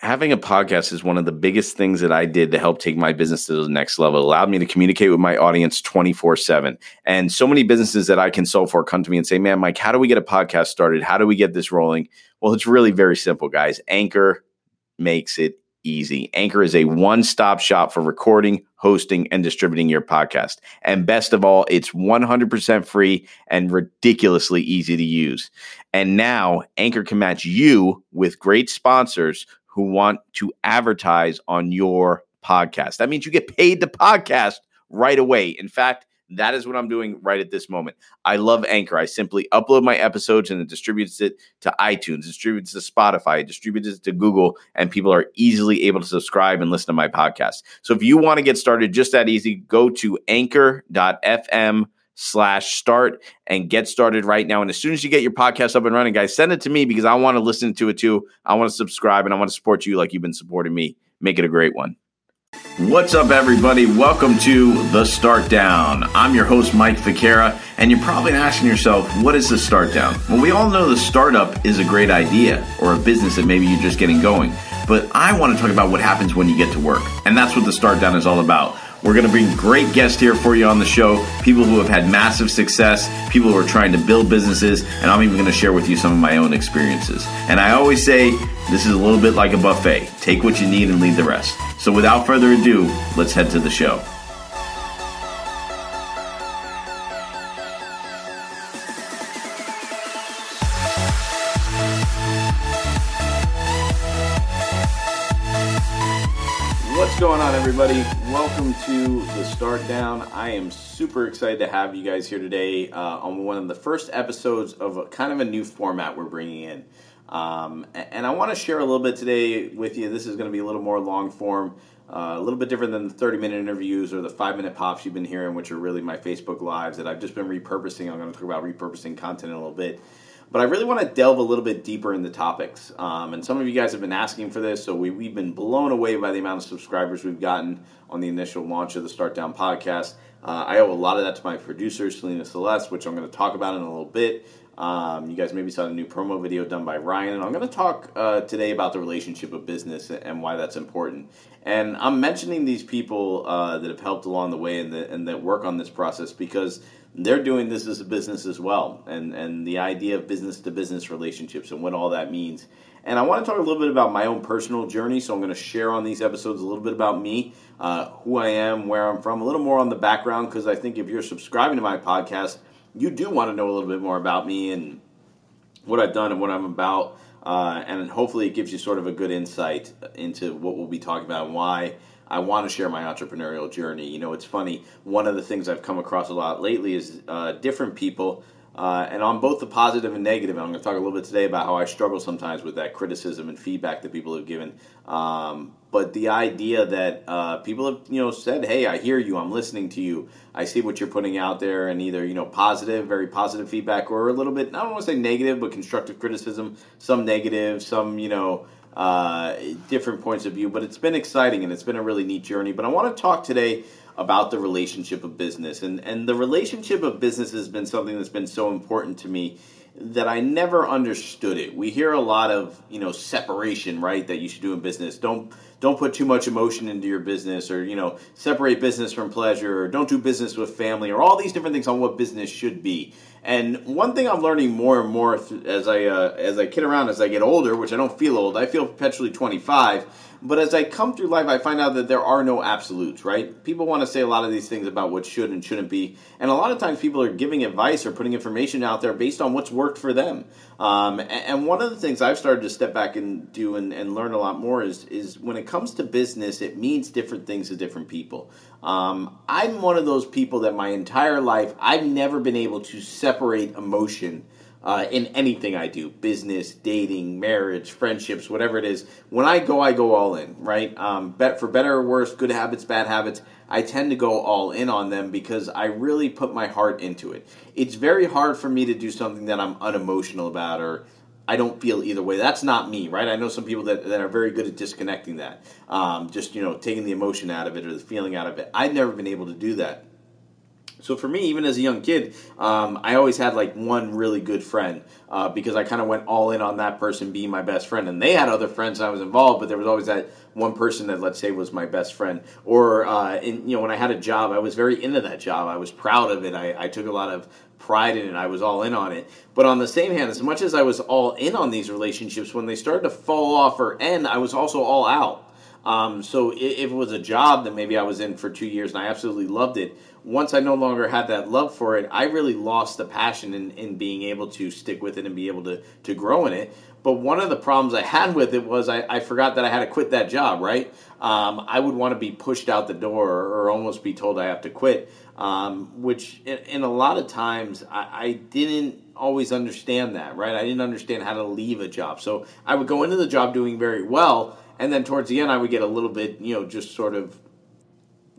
having a podcast is one of the biggest things that I did to help take my business to the next level. It allowed me to communicate with my audience 24 7. And so many businesses that I consult for come to me and say, Man, Mike, how do we get a podcast started? How do we get this rolling? Well, it's really very simple, guys. Anchor makes it easy. Anchor is a one stop shop for recording, hosting, and distributing your podcast. And best of all, it's 100% free and ridiculously easy to use. And now Anchor can match you with great sponsors who want to advertise on your podcast. That means you get paid to podcast right away. In fact, that is what I'm doing right at this moment. I love Anchor. I simply upload my episodes and it distributes it to iTunes, distributes to Spotify, distributes it to Google, and people are easily able to subscribe and listen to my podcast. So if you want to get started just that easy, go to anchor.fm slash start and get started right now. And as soon as you get your podcast up and running, guys, send it to me because I want to listen to it too. I want to subscribe and I want to support you like you've been supporting me. Make it a great one. What's up, everybody? Welcome to The Start Down. I'm your host, Mike Ficara, and you're probably asking yourself, what is the start down? Well, we all know the startup is a great idea or a business that maybe you're just getting going. But I want to talk about what happens when you get to work. And that's what The Start Down is all about. We're going to bring great guests here for you on the show, people who have had massive success, people who are trying to build businesses, and I'm even going to share with you some of my own experiences. And I always say this is a little bit like a buffet take what you need and leave the rest. So without further ado, let's head to the show. Going on, everybody? Welcome to the Start Down. I am super excited to have you guys here today uh, on one of the first episodes of a, kind of a new format we're bringing in. Um, and I want to share a little bit today with you. This is going to be a little more long form, uh, a little bit different than the 30 minute interviews or the five minute pops you've been hearing, which are really my Facebook Lives that I've just been repurposing. I'm going to talk about repurposing content in a little bit. But I really want to delve a little bit deeper in the topics. Um, and some of you guys have been asking for this, so we, we've been blown away by the amount of subscribers we've gotten on the initial launch of the Start Down podcast. Uh, I owe a lot of that to my producer, Selena Celeste, which I'm going to talk about in a little bit. Um, you guys maybe saw a new promo video done by Ryan, and I'm going to talk uh, today about the relationship of business and why that's important. And I'm mentioning these people uh, that have helped along the way and that, and that work on this process because they're doing this as a business as well, and and the idea of business to business relationships and what all that means. And I want to talk a little bit about my own personal journey. So I'm going to share on these episodes a little bit about me, uh, who I am, where I'm from, a little more on the background, because I think if you're subscribing to my podcast, you do want to know a little bit more about me and what I've done and what I'm about. Uh, and hopefully it gives you sort of a good insight into what we'll be talking about and why I want to share my entrepreneurial journey. You know, it's funny. One of the things I've come across a lot lately is uh, different people, uh, and on both the positive and negative. And I'm going to talk a little bit today about how I struggle sometimes with that criticism and feedback that people have given. Um, but the idea that uh, people have, you know, said, "Hey, I hear you. I'm listening to you. I see what you're putting out there," and either you know, positive, very positive feedback, or a little bit, I don't want to say negative, but constructive criticism. Some negative, some you know uh, different points of view. But it's been exciting and it's been a really neat journey. But I want to talk today about the relationship of business. And, and the relationship of business has been something that's been so important to me that I never understood it. We hear a lot of, you know, separation, right, that you should do in business. Don't don't put too much emotion into your business or, you know, separate business from pleasure or don't do business with family or all these different things on what business should be. And one thing I'm learning more and more as I uh, as I kid around as I get older, which I don't feel old, I feel perpetually 25. But as I come through life, I find out that there are no absolutes, right? People want to say a lot of these things about what should and shouldn't be, and a lot of times people are giving advice or putting information out there based on what's worked for them. Um, and one of the things I've started to step back and do and, and, learn a lot more is is when it comes to business, it means different things to different people. Um, I'm one of those people that my entire life I've never been able to separate emotion uh, in anything I do business, dating, marriage, friendships, whatever it is. When I go, I go all in, right? Um, bet for better or worse, good habits, bad habits, I tend to go all in on them because I really put my heart into it. It's very hard for me to do something that I'm unemotional about or I don't feel either way. That's not me, right? I know some people that, that are very good at disconnecting that, um, just you know, taking the emotion out of it or the feeling out of it. I've never been able to do that. So for me, even as a young kid, um, I always had like one really good friend uh, because I kind of went all in on that person being my best friend. And they had other friends I was involved, but there was always that one person that let's say was my best friend. Or uh, in, you know, when I had a job, I was very into that job. I was proud of it. I, I took a lot of pride in it. I was all in on it. But on the same hand, as much as I was all in on these relationships, when they started to fall off or end, I was also all out. Um, so if it was a job that maybe I was in for two years and I absolutely loved it, once I no longer had that love for it, I really lost the passion in, in being able to stick with it and be able to, to grow in it. But one of the problems I had with it was I, I forgot that I had to quit that job, right? Um, I would want to be pushed out the door or almost be told I have to quit, um, which in, in, a lot of times I, I didn't always understand that, right? I didn't understand how to leave a job. So I would go into the job doing very well, and then towards the end, I would get a little bit, you know, just sort of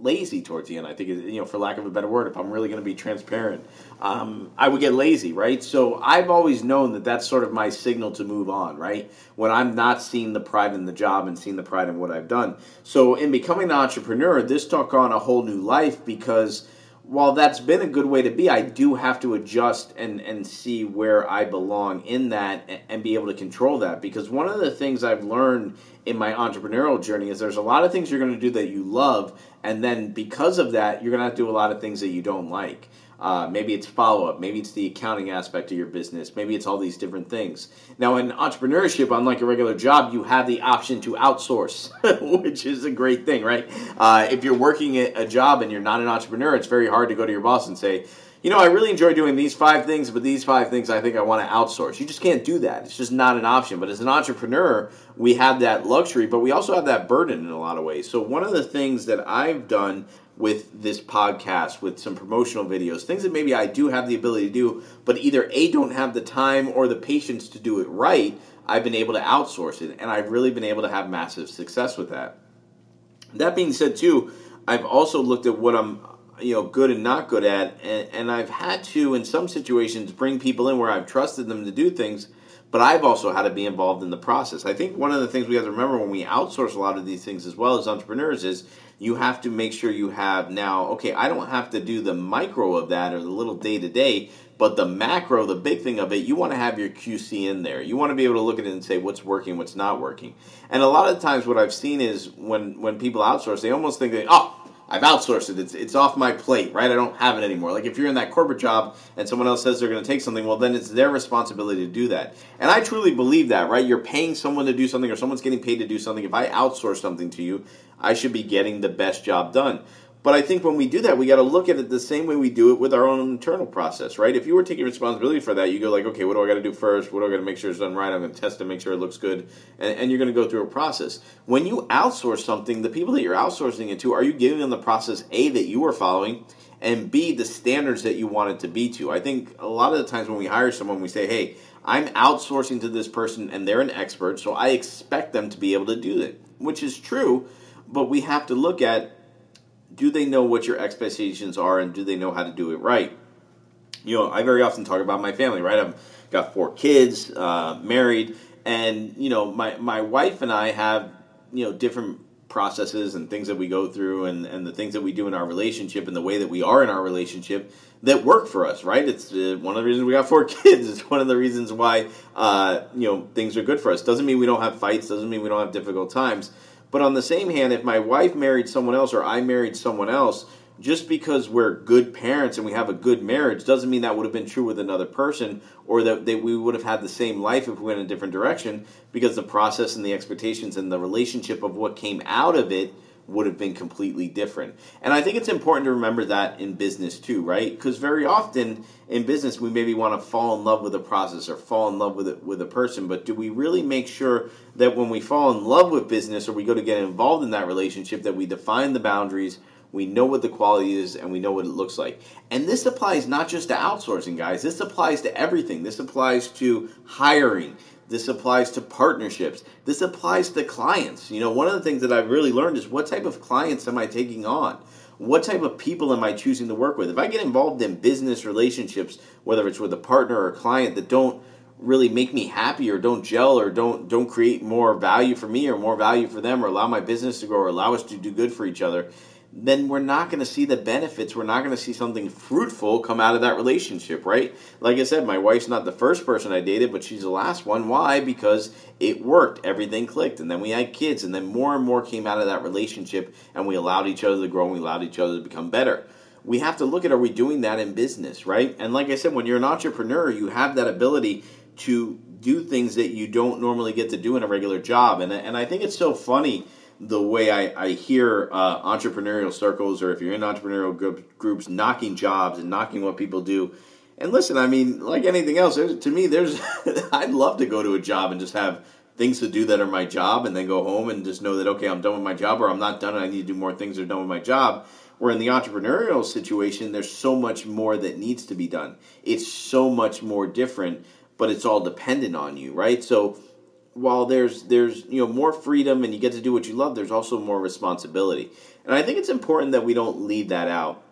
lazy towards the end. I think, you know, for lack of a better word, if I'm really going to be transparent, um, I would get lazy, right? So I've always known that that's sort of my signal to move on, right? When I'm not seeing the pride in the job and seeing the pride in what I've done. So in becoming an entrepreneur, this took on a whole new life because while that's been a good way to be, I do have to adjust and, and see where I belong in that and, and be able to control that. Because one of the things I've learned in my entrepreneurial journey is there's a lot of things you're going to do that you love, and then because of that, you're going to have to do a lot of things that you don't like. Uh, maybe it's follow up. Maybe it's the accounting aspect of your business. Maybe it's all these different things. Now, in entrepreneurship, unlike a regular job, you have the option to outsource, which is a great thing, right? Uh, if you're working a job and you're not an entrepreneur, it's very hard to go to your boss and say, you know, I really enjoy doing these five things, but these five things I think I want to outsource. You just can't do that. It's just not an option. But as an entrepreneur, we have that luxury, but we also have that burden in a lot of ways. So, one of the things that I've done with this podcast, with some promotional videos, things that maybe I do have the ability to do, but either A, don't have the time or the patience to do it right, I've been able to outsource it. And I've really been able to have massive success with that. That being said, too, I've also looked at what I'm you know good and not good at and, and i've had to in some situations bring people in where i've trusted them to do things but i've also had to be involved in the process i think one of the things we have to remember when we outsource a lot of these things as well as entrepreneurs is you have to make sure you have now, okay, I don't have to do the micro of that or the little day to day, but the macro, the big thing of it, you want to have your QC in there. You want to be able to look at it and say what's working, what's not working. And a lot of times, what I've seen is when when people outsource, they almost think that oh, I've outsourced it. It's it's off my plate, right? I don't have it anymore. Like if you're in that corporate job and someone else says they're going to take something, well then it's their responsibility to do that. And I truly believe that, right? You're paying someone to do something or someone's getting paid to do something. If I outsource something to you, I should be getting the best job done. But I think when we do that, we got to look at it the same way we do it with our own internal process, right? If you were taking responsibility for that, you go like, okay, what do I got to do first? What do I got to make sure it's done right? I'm going to test it, make sure it looks good, and, and you're going to go through a process. When you outsource something, the people that you're outsourcing it to, are you giving them the process A that you are following, and B the standards that you want it to be to? I think a lot of the times when we hire someone, we say, hey, I'm outsourcing to this person, and they're an expert, so I expect them to be able to do it, which is true. But we have to look at do they know what your expectations are and do they know how to do it right? You know, I very often talk about my family, right? I've got four kids, uh, married, and you know, my my wife and I have you know different processes and things that we go through and, and the things that we do in our relationship and the way that we are in our relationship that work for us right? It's uh, one of the reasons we got four kids. It's one of the reasons why uh, you know things are good for us. Doesn't mean we don't have fights. Doesn't mean we don't have difficult times but on the same hand, if my wife married someone else or I married someone else, just because we're good parents and we have a good marriage doesn't mean that would have been true with another person or that, that we would have had the same life if we went in a different direction because the process and the expectations and the relationship of what came out of it would have been completely different. And I think it's important to remember that in business too, right? Because very often in business we maybe want to fall in love with a process or fall in love with a, with a person, but do we really make sure that when we fall in love with business or we go to get involved in that relationship that we define the boundaries, we know what the quality is and we know what it looks like. And this applies not just to outsourcing, guys. This applies to everything. This applies to hiring. This applies to partnerships. This applies to clients. You know, one of the things that I've really learned is what type of clients am I taking on? What type of people am I choosing to work with? If I get involved in business relationships, whether it's with a partner or a client that don't really make me happy or don't gel or don't don't create more value for me or more value for them or allow my business to grow or allow us to do good for each other, then we're not going to see the benefits. We're not going to see something fruitful come out of that relationship, right? Like I said, my wife's not the first person I dated, but she's the last one. Why? Because it worked. Everything clicked. And then we had kids, and then more and more came out of that relationship, and we allowed each other to grow and we allowed each other to become better. We have to look at are we doing that in business, right? And like I said, when you're an entrepreneur, you have that ability to do things that you don't normally get to do in a regular job. And, and I think it's so funny the way I, I hear uh, entrepreneurial circles or if you're in entrepreneurial group, groups knocking jobs and knocking what people do. And listen, I mean, like anything else, to me, there's I'd love to go to a job and just have things to do that are my job and then go home and just know that okay, I'm done with my job or I'm not done and I need to do more things that are done with my job. Where in the entrepreneurial situation, there's so much more that needs to be done. It's so much more different, but it's all dependent on you, right? So while there's there's you know more freedom and you get to do what you love, there's also more responsibility. And I think it's important that we don't leave that out.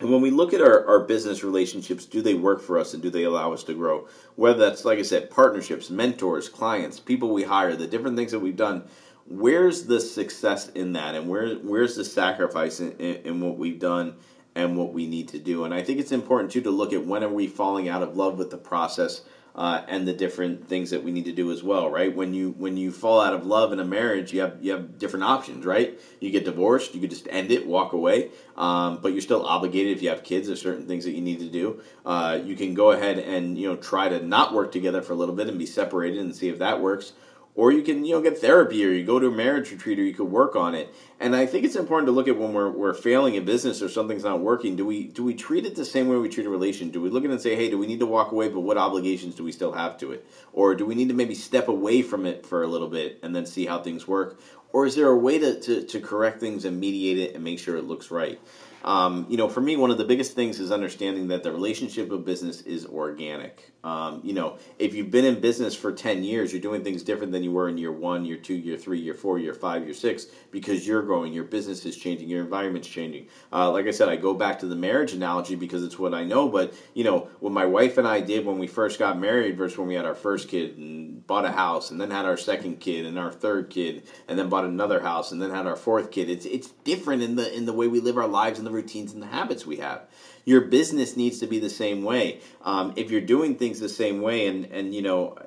And when we look at our, our business relationships, do they work for us and do they allow us to grow? Whether that's, like I said, partnerships, mentors, clients, people we hire, the different things that we've done, where's the success in that? And where where's the sacrifice in, in, in what we've done and what we need to do? And I think it's important, too, to look at when are we falling out of love with the process uh, and the different things that we need to do as well, right? When you when you fall out of love in a marriage, you have you have different options, right? You get divorced, you could just end it, walk away, um, but you're still obligated if you have kids. There's certain things that you need to do. Uh, you can go ahead and you know try to not work together for a little bit and be separated and see if that works or you can you know get therapy or you go to a marriage retreat or you could work on it. And i think it's important to look at when we're, we're failing in business or something's not working do we do we treat it the same way we treat a relation? Do we look at it and say hey do we need to walk away but what obligations do we still have to it? Or do we need to maybe step away from it for a little bit and then see how things work? Or is there a way to, to, to correct things and mediate it and make sure it looks right? Um, you know, for me, one of the biggest things is understanding that the relationship of business is organic. Um, you know, if you've been in business for 10 years, you're doing things different than you were in year one, year two, year three, year four, year five, year six, because you're growing, your business is changing, your environment's changing. Uh, like I said, I go back to the marriage analogy because it's what I know, but, you know, what my wife and I did when we first got married versus when we had our first kid and bought a house and then had our second kid and our third kid and then bought another house and then had our fourth kid, it's, it's different in the, in the way we live our lives and the routines and the habits we have. Your business needs to be the same way. Um, if you're doing things the same way, and and you know,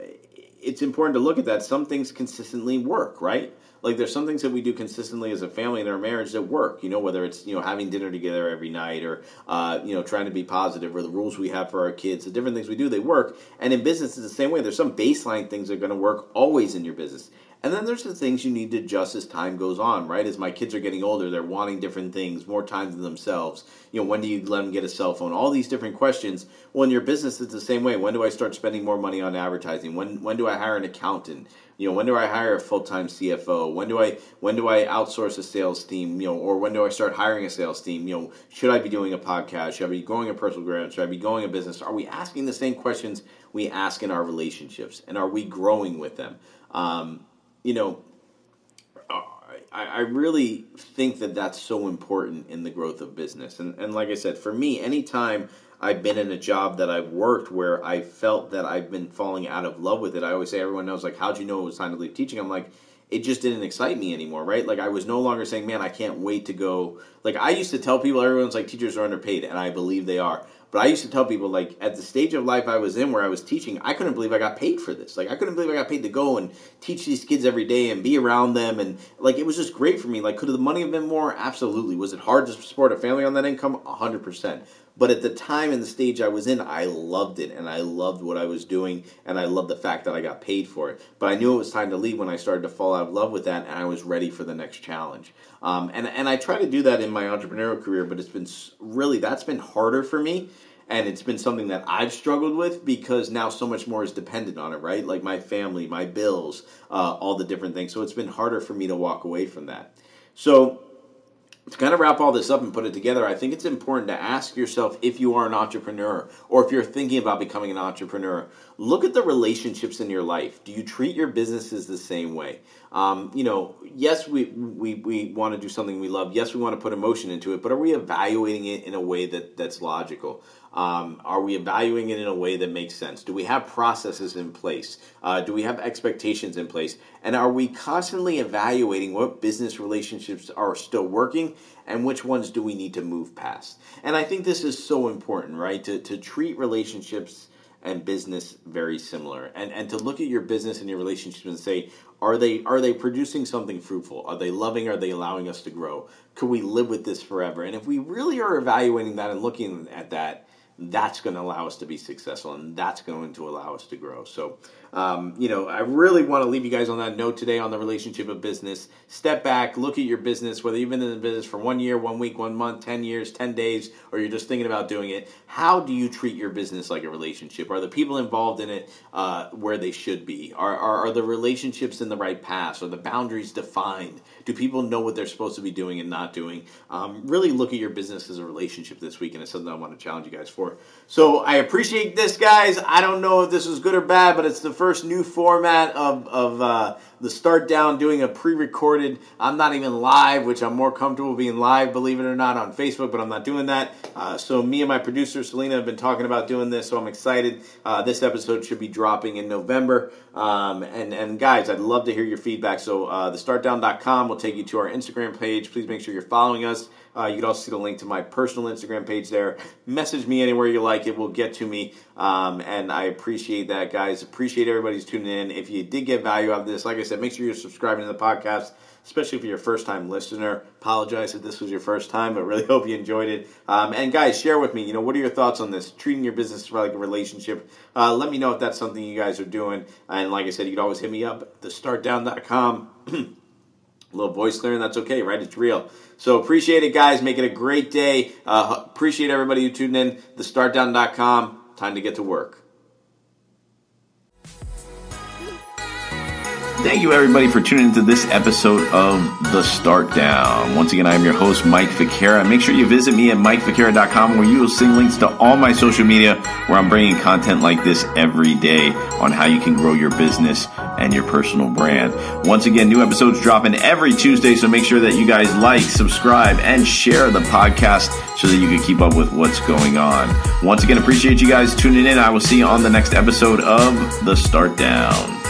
it's important to look at that. Some things consistently work, right? Like there's some things that we do consistently as a family in our marriage that work. You know, whether it's you know having dinner together every night, or uh, you know trying to be positive, or the rules we have for our kids, the different things we do, they work. And in business, it's the same way. There's some baseline things that are going to work always in your business. And then there's the things you need to adjust as time goes on, right? As my kids are getting older, they're wanting different things, more time to themselves. You know, when do you let them get a cell phone? All these different questions. Well, in your business, it's the same way. When do I start spending more money on advertising? When when do I hire an accountant? You know, when do I hire a full time CFO? When do I when do I outsource a sales team? You know, or when do I start hiring a sales team? You know, should I be doing a podcast? Should I be going a personal brand? Should I be going a business? Are we asking the same questions we ask in our relationships, and are we growing with them? Um, you know, uh, I, I really think that that's so important in the growth of business. And, and like I said, for me, anytime I've been in a job that I've worked where I felt that I've been falling out of love with it, I always say, everyone knows, like, how'd you know it was time to leave teaching? I'm like, it just didn't excite me anymore, right? Like I was no longer saying, "Man, I can't wait to go." Like I used to tell people, everyone's like, teachers are underpaid, and I believe they are. But I used to tell people, like at the stage of life I was in, where I was teaching, I couldn't believe I got paid for this. Like I couldn't believe I got paid to go and teach these kids every day and be around them, and like it was just great for me. Like, could the money have been more? Absolutely. Was it hard to support a family on that income? hundred percent. But at the time and the stage I was in, I loved it and I loved what I was doing and I loved the fact that I got paid for it. But I knew it was time to leave when I started to fall out of love with that and I was ready for the next challenge. Um, and, and I try to do that in my entrepreneurial career, but it's been really, that's been harder for me and it's been something that I've struggled with because now so much more is dependent on it, right? Like my family, my bills, uh, all the different things. So it's been harder for me to walk away from that. So to kind of wrap all this up and put it together, I think it's important to ask yourself if you are an entrepreneur or if you're thinking about becoming an entrepreneur, look at the relationships in your life. Do you treat your businesses the same way? Um, you know, yes, we, we, we want to do something we love. Yes, we want to put emotion into it, but are we evaluating it in a way that, that's logical? Um, are we evaluating it in a way that makes sense? Do we have processes in place? Uh, do we have expectations in place? And are we constantly evaluating what business relationships are still working and which ones do we need to move past? And I think this is so important, right? To, to treat relationships and business very similar and and to look at your business and your relationships and say are they are they producing something fruitful are they loving are they allowing us to grow could we live with this forever and if we really are evaluating that and looking at that that's going to allow us to be successful and that's going to allow us to grow. So, um, you know, I really want to leave you guys on that note today on the relationship of business. Step back, look at your business, whether you've been in the business for one year, one week, one month, 10 years, 10 days, or you're just thinking about doing it. How do you treat your business like a relationship? Are the people involved in it uh, where they should be? Are, are, are the relationships in the right path? Are the boundaries defined? Do people know what they're supposed to be doing and not doing? Um, really look at your business as a relationship this week, and it's something I want to challenge you guys for. So I appreciate this, guys. I don't know if this is good or bad, but it's the first new format of, of uh, the start down doing a pre-recorded. I'm not even live, which I'm more comfortable being live, believe it or not, on Facebook, but I'm not doing that. Uh, so me and my producer Selena have been talking about doing this, so I'm excited. Uh, this episode should be dropping in November. Um, and and guys, I'd love to hear your feedback. So uh, thestartdown.com will take you to our Instagram page. Please make sure you're following us. Uh, you can also see the link to my personal Instagram page there. Message me anywhere you like. It will get to me. Um, and I appreciate that, guys. Appreciate everybody's tuning in. If you did get value out of this, like I said, make sure you're subscribing to the podcast, especially if you're a first time listener. Apologize if this was your first time, but really hope you enjoyed it. Um, and guys, share with me, you know, what are your thoughts on this? Treating your business like a relationship. Uh, let me know if that's something you guys are doing. And like I said, you can always hit me up, at thestartdown.com. little voice clearing, that's okay, right? It's real. So appreciate it, guys. Make it a great day. Uh, appreciate everybody who tuned in. TheStartDown.com. Time to get to work. Thank you, everybody, for tuning into this episode of The Start Down. Once again, I am your host, Mike Ficara. Make sure you visit me at MikeFicara.com where you will see links to all my social media where I'm bringing content like this every day on how you can grow your business and your personal brand. Once again, new episodes dropping every Tuesday, so make sure that you guys like, subscribe, and share the podcast so that you can keep up with what's going on. Once again, appreciate you guys tuning in. I will see you on the next episode of The Start Down.